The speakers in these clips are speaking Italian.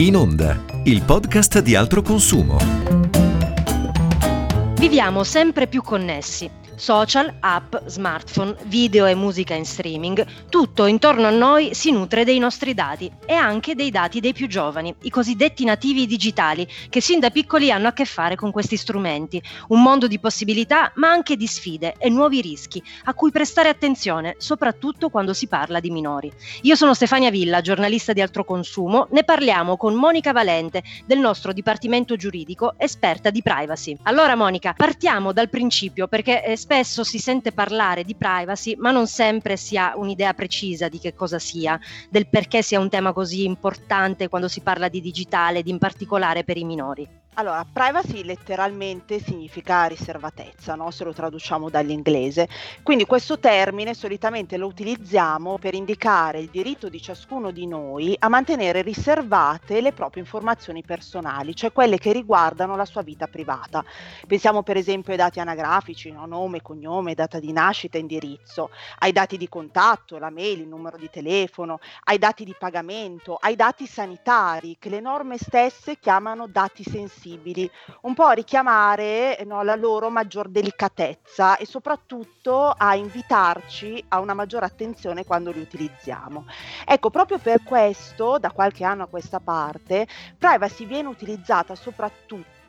In Onda, il podcast di altro consumo. Viviamo sempre più connessi Social, app, smartphone, video e musica in streaming, tutto intorno a noi si nutre dei nostri dati e anche dei dati dei più giovani, i cosiddetti nativi digitali, che sin da piccoli hanno a che fare con questi strumenti. Un mondo di possibilità, ma anche di sfide e nuovi rischi, a cui prestare attenzione, soprattutto quando si parla di minori. Io sono Stefania Villa, giornalista di Altro Consumo, ne parliamo con Monica Valente del nostro Dipartimento Giuridico, esperta di privacy. Allora Monica, partiamo dal principio perché eh, spesso si sente parlare di privacy, ma non sempre si ha un'idea precisa di che cosa sia, del perché sia un tema così importante quando si parla di digitale ed in particolare per i minori. Allora, privacy letteralmente significa riservatezza, no? se lo traduciamo dall'inglese. Quindi questo termine solitamente lo utilizziamo per indicare il diritto di ciascuno di noi a mantenere riservate le proprie informazioni personali, cioè quelle che riguardano la sua vita privata. Pensiamo per esempio ai dati anagrafici, no? nome, cognome, data di nascita, indirizzo, ai dati di contatto, la mail, il numero di telefono, ai dati di pagamento, ai dati sanitari che le norme stesse chiamano dati sensibili sensibili, un po' a richiamare no, la loro maggior delicatezza e soprattutto a invitarci a una maggiore attenzione quando li utilizziamo. Ecco, proprio per questo, da qualche anno a questa parte, privacy viene utilizzata soprattutto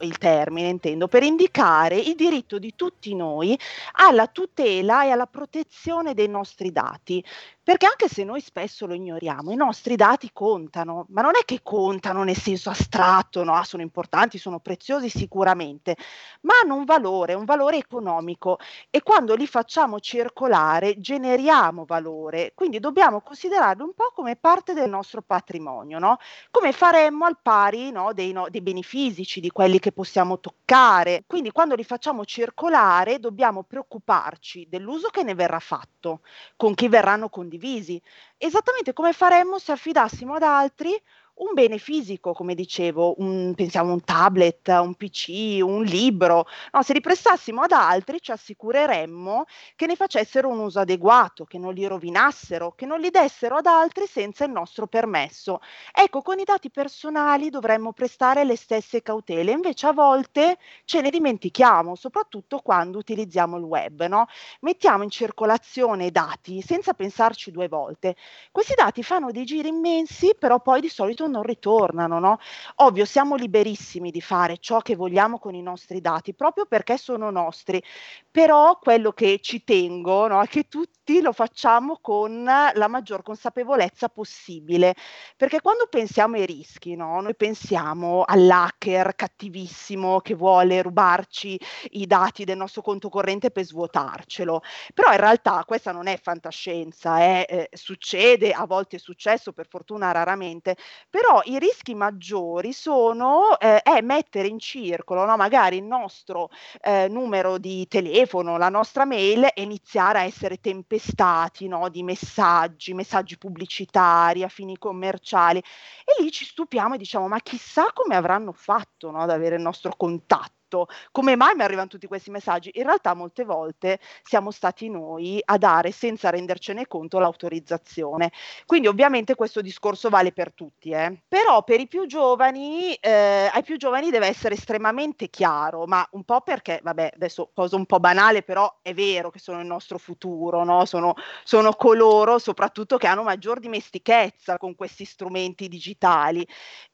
il termine intendo, per indicare il diritto di tutti noi alla tutela e alla protezione dei nostri dati. Perché anche se noi spesso lo ignoriamo, i nostri dati contano, ma non è che contano nel senso astratto, no? sono importanti, sono preziosi sicuramente, ma hanno un valore, un valore economico e quando li facciamo circolare generiamo valore, quindi dobbiamo considerarli un po' come parte del nostro patrimonio, no? come faremmo al pari no, dei, dei beni fisici, di quelli che possiamo toccare. Quindi quando li facciamo circolare dobbiamo preoccuparci dell'uso che ne verrà fatto, con chi verranno condivisi esattamente come faremmo se affidassimo ad altri un bene fisico, come dicevo, un, pensiamo un tablet, un PC, un libro, no, se li prestassimo ad altri ci assicureremmo che ne facessero un uso adeguato, che non li rovinassero, che non li dessero ad altri senza il nostro permesso. Ecco, con i dati personali dovremmo prestare le stesse cautele, invece a volte ce ne dimentichiamo, soprattutto quando utilizziamo il web, no? Mettiamo in circolazione dati senza pensarci due volte. Questi dati fanno dei giri immensi, però poi di solito non ritornano, no? Ovvio, siamo liberissimi di fare ciò che vogliamo con i nostri dati, proprio perché sono nostri, però quello che ci tengo no, è che tutti lo facciamo con la maggior consapevolezza possibile, perché quando pensiamo ai rischi, no, noi pensiamo all'hacker cattivissimo che vuole rubarci i dati del nostro conto corrente per svuotarcelo, però in realtà questa non è fantascienza, eh, eh, succede, a volte è successo, per fortuna raramente, però i rischi maggiori sono eh, è mettere in circolo no, magari il nostro eh, numero di telefono, la nostra mail e iniziare a essere tempestati no, di messaggi, messaggi pubblicitari a fini commerciali. E lì ci stupiamo e diciamo ma chissà come avranno fatto no, ad avere il nostro contatto tutto. Come mai mi arrivano tutti questi messaggi? In realtà molte volte siamo stati noi a dare senza rendercene conto l'autorizzazione. Quindi ovviamente questo discorso vale per tutti, eh? però per i più giovani, eh, ai più giovani deve essere estremamente chiaro, ma un po' perché, vabbè, adesso cosa un po' banale, però è vero che sono il nostro futuro, no? sono, sono coloro soprattutto che hanno maggior dimestichezza con questi strumenti digitali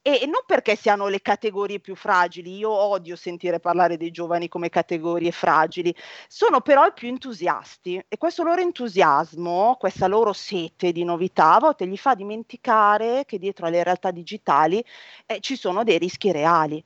e non perché siano le categorie più fragili, io odio sentire parlare dei giovani come categorie fragili, sono però i più entusiasti e questo loro entusiasmo, questa loro sete di novità a volte gli fa dimenticare che dietro alle realtà digitali eh, ci sono dei rischi reali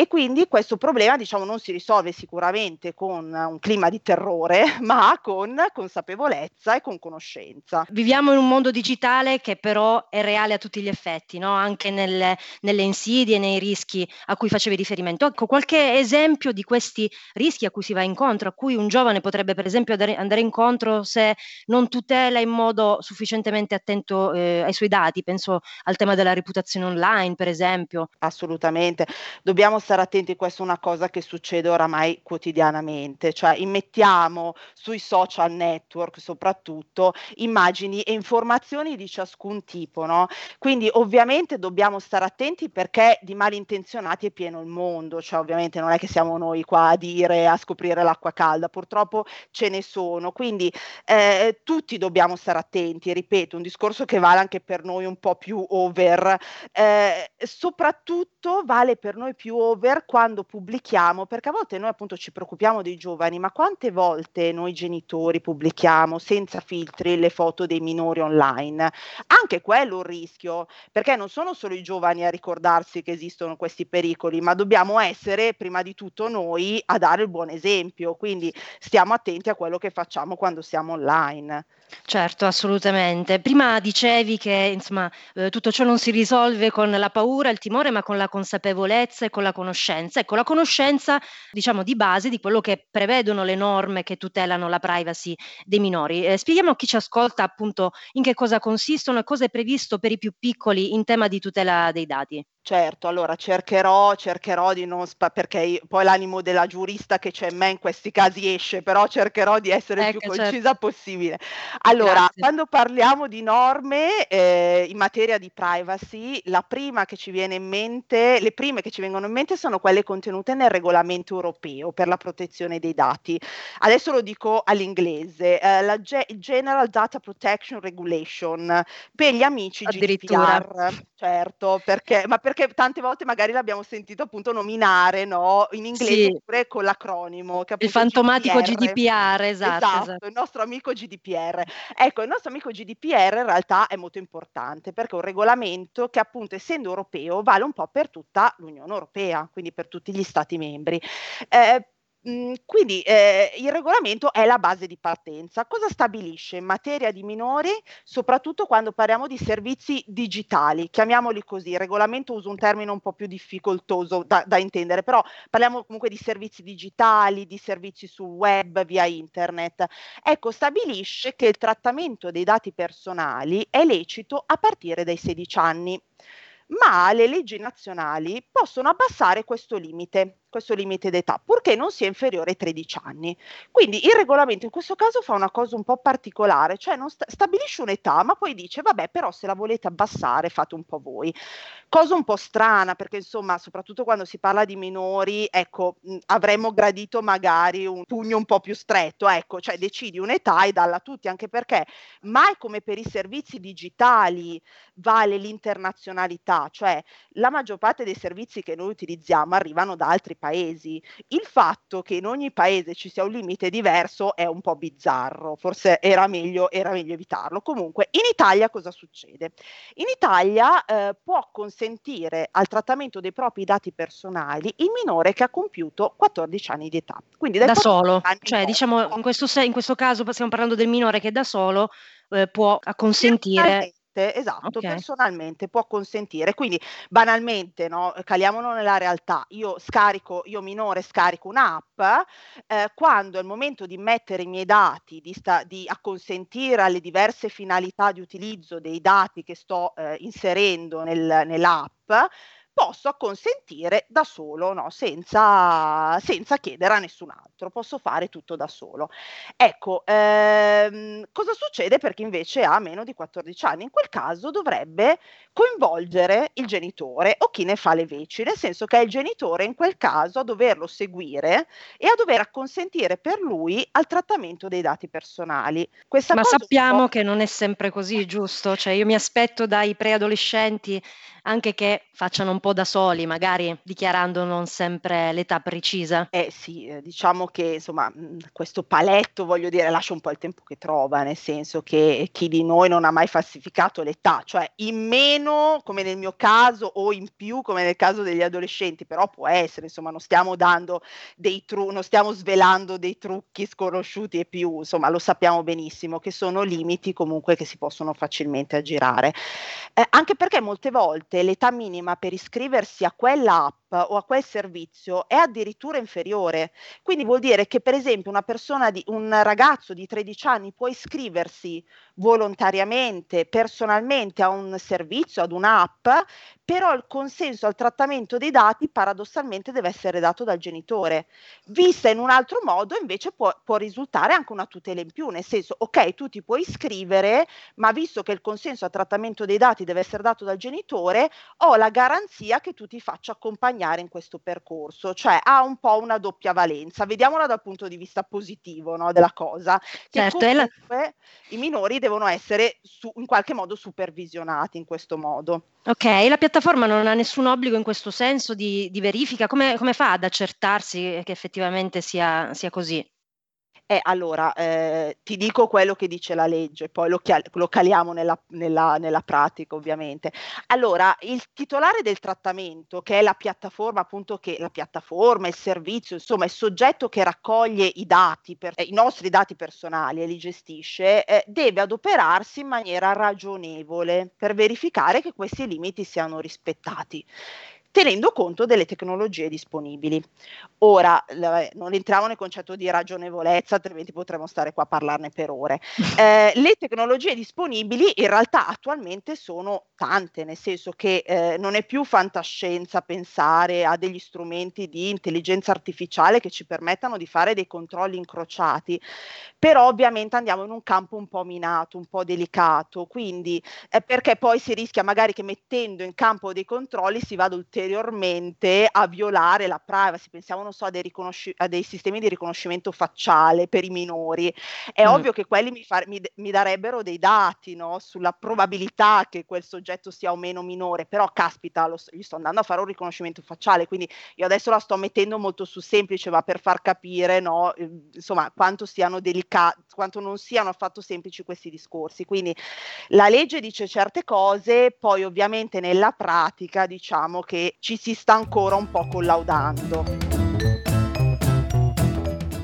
e quindi questo problema diciamo, non si risolve sicuramente con un clima di terrore, ma con consapevolezza e con conoscenza. Viviamo in un mondo digitale che però è reale a tutti gli effetti, no? anche nel, nelle insidie, nei rischi a cui facevi riferimento. Ecco, qualche esempio esempio di questi rischi a cui si va incontro, a cui un giovane potrebbe per esempio andare incontro se non tutela in modo sufficientemente attento eh, ai suoi dati? Penso al tema della reputazione online, per esempio. Assolutamente, dobbiamo stare attenti, questa è una cosa che succede oramai quotidianamente, cioè immettiamo sui social network soprattutto immagini e informazioni di ciascun tipo, no? Quindi ovviamente dobbiamo stare attenti perché di malintenzionati è pieno il mondo, cioè ovviamente non è che siamo noi qua a dire, a scoprire l'acqua calda, purtroppo ce ne sono, quindi eh, tutti dobbiamo stare attenti, ripeto, un discorso che vale anche per noi un po' più over, eh, soprattutto vale per noi più over quando pubblichiamo, perché a volte noi appunto ci preoccupiamo dei giovani, ma quante volte noi genitori pubblichiamo senza filtri le foto dei minori online? Anche quello è un rischio, perché non sono solo i giovani a ricordarsi che esistono questi pericoli, ma dobbiamo essere prima di tutto noi a dare il buon esempio, quindi stiamo attenti a quello che facciamo quando siamo online. Certo, assolutamente. Prima dicevi che insomma, eh, tutto ciò non si risolve con la paura, il timore, ma con la consapevolezza e con la conoscenza. Ecco, la conoscenza, diciamo, di base di quello che prevedono le norme che tutelano la privacy dei minori. Eh, spieghiamo a chi ci ascolta appunto in che cosa consistono e cosa è previsto per i più piccoli in tema di tutela dei dati. Certo, allora cercherò, cercherò di non spa- perché poi l'animo della giurista che c'è in me in questi casi esce, però cercherò di essere il più Ecco, certo. concisa possibile. Allora, Grazie. quando parliamo di norme eh, in materia di privacy, la prima che ci viene in mente, le prime che ci vengono in mente sono quelle contenute nel regolamento europeo per la protezione dei dati. Adesso lo dico all'inglese, eh, la Ge- General Data Protection Regulation per gli amici Addirittura. GDPR, certo, perché, ma perché tante volte magari l'abbiamo sentito appunto nominare, no, in inglese Sì. oppure con l'acronimo, che Il fantomatico GDPR. GDPR, esatto, Esatto, esatto. il nostro amico GDPR. Ecco, il nostro amico GDPR in realtà è molto importante perché è un regolamento che appunto essendo europeo vale un po' per tutta l'Unione Europea, quindi per tutti gli Stati membri. Eh, mh, quindi eh, il regolamento è la base di partenza. Cosa stabilisce in materia di minori, soprattutto quando parliamo di servizi digitali? Chiamiamoli così. Il regolamento usa un termine un po' più difficoltoso da, da intendere, però parliamo comunque di servizi digitali, di servizi sul web, via internet. Ecco, stabilisce che il trattamento dei dati personali è lecito a partire dai 16 anni, ma le leggi nazionali possono abbassare questo limite, questo limite d'età, purché non sia inferiore ai 13 anni. Quindi il regolamento in questo caso fa una cosa un po' particolare, cioè non sta- stabilisce un'età, ma poi dice, vabbè, però se la volete abbassare fate un po' voi. Cosa un po' strana, perché insomma, soprattutto quando si parla di minori, ecco, mh, avremmo gradito magari un pugno un po' più stretto, ecco, cioè decidi un'età e dalla a tutti, anche perché mai come per i servizi digitali vale l'internazionalità, cioè la maggior parte dei servizi che noi utilizziamo arrivano da altri paesi. Il fatto che in ogni paese ci sia un limite diverso è un po' bizzarro, forse era meglio, era meglio evitarlo. Comunque, in Italia cosa succede? In Italia eh, può consentire al trattamento dei propri dati personali il minore che ha compiuto 14 anni di età. Quindi Da 14 solo, cioè diciamo in questo, se- in questo caso stiamo parlando del minore che da solo eh, può acconsentire. Personalmente, esatto, Ok. personalmente può consentire. Quindi banalmente, no, caliamolo nella realtà. Io scarico, io minore scarico un'app, eh, quando è il momento di mettere i miei dati, di, sta- di acconsentire alle diverse finalità di utilizzo dei dati che sto eh, inserendo nel- nell'app, posso acconsentire da solo, no? senza, senza chiedere a nessun altro, posso fare tutto da solo. Ecco, ehm, cosa succede per chi invece ha meno di 14 anni? In quel caso dovrebbe coinvolgere il genitore o chi ne fa le veci, nel senso che è il genitore in quel caso a doverlo seguire e a dover acconsentire per lui al trattamento dei dati personali. Questa Ma sappiamo che non è sempre così, giusto? Cioè io mi aspetto dai preadolescenti anche che facciano un po' da soli, magari dichiarando non sempre l'età precisa. Eh sì, eh, diciamo che insomma questo paletto, voglio dire, lascia un po' il tempo che trova, nel senso che chi di noi non ha mai falsificato l'età, cioè in meno come nel mio caso o in più come nel caso degli adolescenti, però può essere, insomma, non stiamo dando dei tru- non stiamo svelando dei trucchi sconosciuti e più, insomma, lo sappiamo benissimo che sono limiti comunque che si possono facilmente aggirare. Eh, anche perché molte volte l'età minima per iscriversi a quella app o a quel servizio è addirittura inferiore. Quindi vuol dire che per esempio una persona di, un ragazzo di 13 anni può iscriversi volontariamente, personalmente a un servizio, ad un'app, però il consenso al trattamento dei dati paradossalmente deve essere dato dal genitore. Vista in un altro modo invece può, può risultare anche una tutela in più, nel senso ok tu ti puoi iscrivere, ma visto che il consenso al trattamento dei dati deve essere dato dal genitore, ho la garanzia che tu ti faccia accompagnare in questo percorso, cioè ha un po' una doppia valenza. Vediamola dal punto di vista positivo no, della cosa. Certo, comunque la... i minori devono essere su, in qualche modo supervisionati in questo modo. Ok, la piattaforma non ha nessun obbligo in questo senso di, di verifica, come, come, fa ad accertarsi che effettivamente sia, sia così? Eh, allora, eh, ti dico quello che dice la legge, poi lo, chia- lo caliamo nella, nella, nella, pratica ovviamente. Allora, il titolare del trattamento, che è la piattaforma, appunto, che la piattaforma, il servizio, insomma, il soggetto che raccoglie i dati, per, eh, i nostri dati personali e li gestisce, eh, deve adoperarsi in maniera ragionevole per verificare che questi limiti siano rispettati tenendo conto delle tecnologie disponibili. Ora, non entriamo nel concetto di ragionevolezza, altrimenti potremmo stare qua a parlarne per ore. Eh, le tecnologie disponibili in realtà attualmente sono tante, nel senso che eh, non è più fantascienza pensare a degli strumenti di intelligenza artificiale che ci permettano di fare dei controlli incrociati, però ovviamente andiamo in un campo un po' minato, un po' delicato, quindi eh, perché poi si rischia magari che mettendo in campo dei controlli si vada ulteriormente ulteriormente a violare la privacy. Pensiamo, non so, a dei, riconosci- a dei sistemi di riconoscimento facciale per i minori. È mm. ovvio che quelli mi, far- mi, mi darebbero dei dati no? sulla probabilità che quel soggetto sia o meno minore, però caspita, lo, gli sto andando a fare un riconoscimento facciale, quindi io adesso la sto mettendo molto sul semplice, ma per far capire no, ehm, insomma, quanto siano delicati, quanto non siano affatto semplici questi discorsi. Quindi la legge dice certe cose, poi ovviamente nella pratica diciamo che ci si sta ancora un po' collaudando.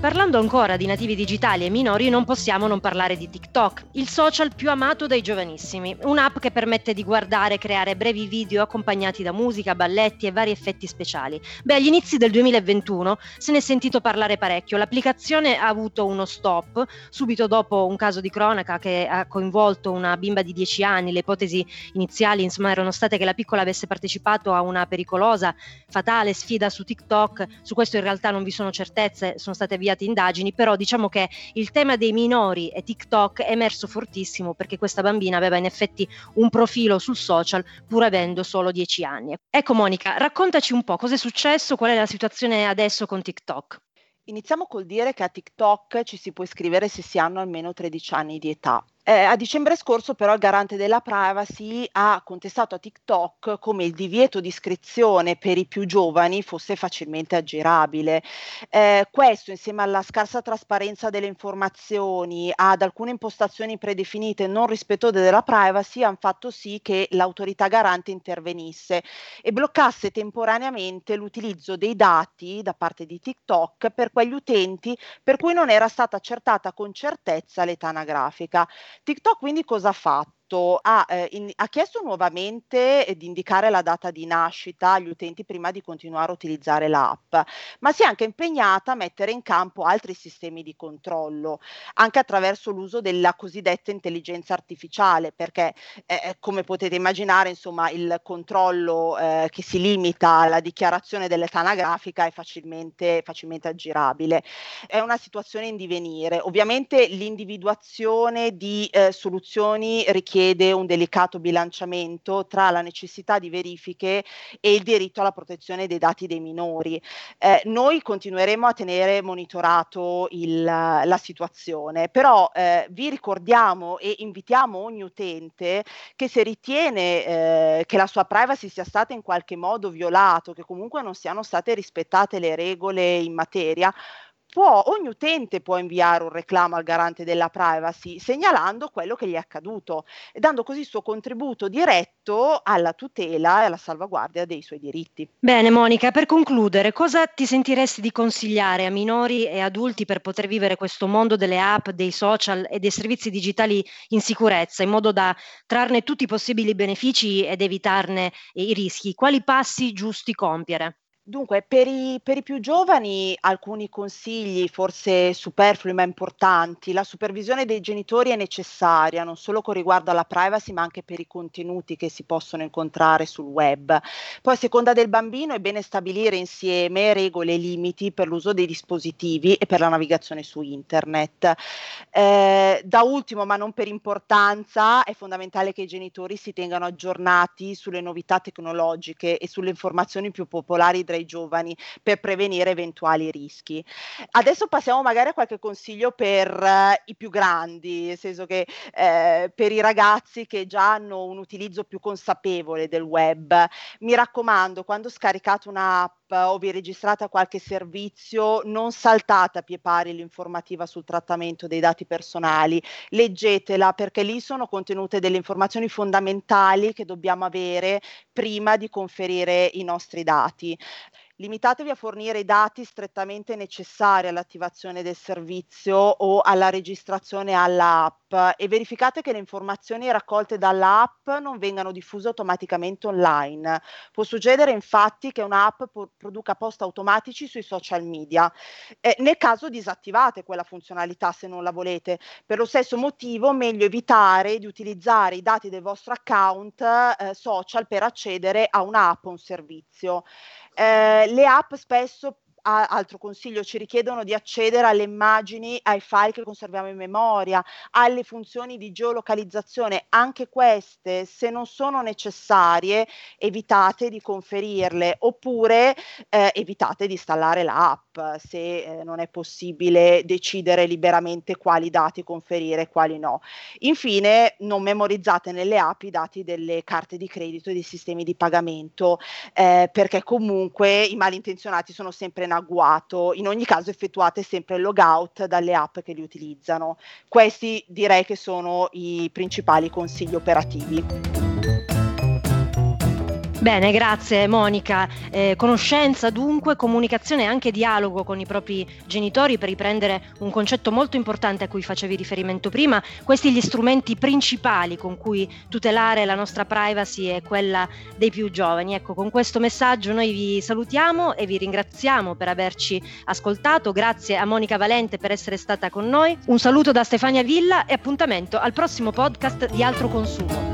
Parlando ancora di nativi digitali e minori, non possiamo non parlare di TikTok, il social più amato dai giovanissimi, un'app che permette di guardare e creare brevi video accompagnati da musica, balletti e vari effetti speciali. Beh, agli inizi del 2021 se ne è sentito parlare parecchio. L'applicazione ha avuto uno stop subito dopo un caso di cronaca che ha coinvolto una bimba di 10 anni. Le ipotesi iniziali, insomma, erano state che la piccola avesse partecipato a una pericolosa, fatale sfida su TikTok. Su questo in realtà non vi sono certezze, sono state via avviate indagini, però diciamo che il tema dei minori e TikTok è emerso fortissimo perché questa bambina aveva in effetti un profilo sul social pur avendo solo 10 anni. Ecco Monica, raccontaci un po' cosa è successo, qual è la situazione adesso con TikTok. Iniziamo col dire che a TikTok ci si può iscrivere se si hanno almeno 13 anni di età. Eh, a dicembre scorso però il garante della privacy ha contestato a TikTok come il divieto di iscrizione per i più giovani fosse facilmente aggirabile. Eh, questo insieme alla scarsa trasparenza delle informazioni, ad alcune impostazioni predefinite non rispettose della privacy hanno fatto sì che l'autorità garante intervenisse e bloccasse temporaneamente l'utilizzo dei dati da parte di TikTok per quegli utenti per cui non era stata accertata con certezza l'età anagrafica. TikTok quindi cosa ha fatto? Fatto, ha, eh, in, ha chiesto nuovamente eh, di indicare la data di nascita agli utenti prima di continuare a utilizzare l'app, ma si è anche impegnata a mettere in campo altri sistemi di controllo, anche attraverso l'uso della cosiddetta intelligenza artificiale, perché eh, eh come potete immaginare, insomma, il controllo eh, che si limita alla dichiarazione dell'età anagrafica è facilmente, facilmente aggirabile. È una situazione in divenire. Ovviamente l'individuazione di eh, soluzioni richiede richiede un delicato bilanciamento tra la necessità di verifiche e il diritto alla protezione dei dati dei minori. Eh, noi continueremo a tenere monitorato il, la situazione, però eh, vi ricordiamo e invitiamo ogni utente che se ritiene eh, che la sua privacy sia stata in qualche modo violato, che comunque non siano state rispettate le regole in materia, può, ogni utente può inviare un reclamo al garante della privacy segnalando quello che gli è accaduto dando così il suo contributo diretto alla tutela e alla salvaguardia dei suoi diritti. Bene Monica, per concludere, cosa ti sentiresti di consigliare a minori e adulti per poter vivere questo mondo delle app, dei social e dei servizi digitali in sicurezza, in modo da trarne tutti i possibili benefici ed evitarne i rischi? Quali passi giusti compiere? Dunque, per i, per i, più giovani alcuni consigli, forse superflui ma importanti. La supervisione dei genitori è necessaria, non solo con riguardo alla privacy, ma anche per i contenuti che si possono incontrare sul web. Poi, a seconda del bambino, è bene stabilire insieme regole e limiti per l'uso dei dispositivi e per la navigazione su internet. Eh, da ultimo, ma non per importanza, è fondamentale che i genitori si tengano aggiornati sulle novità tecnologiche e sulle informazioni più popolari tra i giovani per prevenire eventuali rischi. Adesso passiamo magari a qualche consiglio per uh, i più grandi, nel senso che eh, per i ragazzi che già hanno un utilizzo più consapevole del web. Mi raccomando, quando scaricate un'app o vi registrate a qualche servizio, non saltate a pie pari l'informativa sul trattamento dei dati personali, leggetela perché lì sono contenute delle informazioni fondamentali che dobbiamo avere prima di conferire i nostri dati. Limitatevi a fornire i dati strettamente necessari all'attivazione del servizio o alla registrazione all'app e verificate che le informazioni raccolte dall'app non vengano diffuse automaticamente online. Può succedere infatti che un'app produca post automatici sui social media. Eh, nel caso disattivate quella funzionalità se non la volete. Per lo stesso motivo meglio evitare di utilizzare i dati del vostro account eh, social per accedere a un'app o un servizio. Eh, le app spesso altro consiglio, ci richiedono di accedere alle immagini, ai file che conserviamo in memoria, alle funzioni di geolocalizzazione. Anche queste, se non sono necessarie, evitate di conferirle oppure eh, evitate di installare l'app se eh, non è possibile decidere liberamente quali dati conferire e quali no. Infine, non memorizzate nelle app i dati delle carte di credito e dei sistemi di pagamento, eh, perché comunque i malintenzionati sono sempre in agguato. In ogni caso effettuate sempre il logout dalle app che li utilizzano. Questi direi che sono i principali consigli operativi. Bene, grazie Monica. Eh, conoscenza dunque, comunicazione e anche dialogo con i propri genitori per riprendere un concetto molto importante a cui facevi riferimento prima. Questi gli strumenti principali con cui tutelare la nostra privacy e quella dei più giovani. Ecco, con questo messaggio noi vi salutiamo e vi ringraziamo per averci ascoltato. Grazie a Monica Valente per essere stata con noi. Un saluto da Stefania Villa e appuntamento al prossimo podcast di Altro Consumo.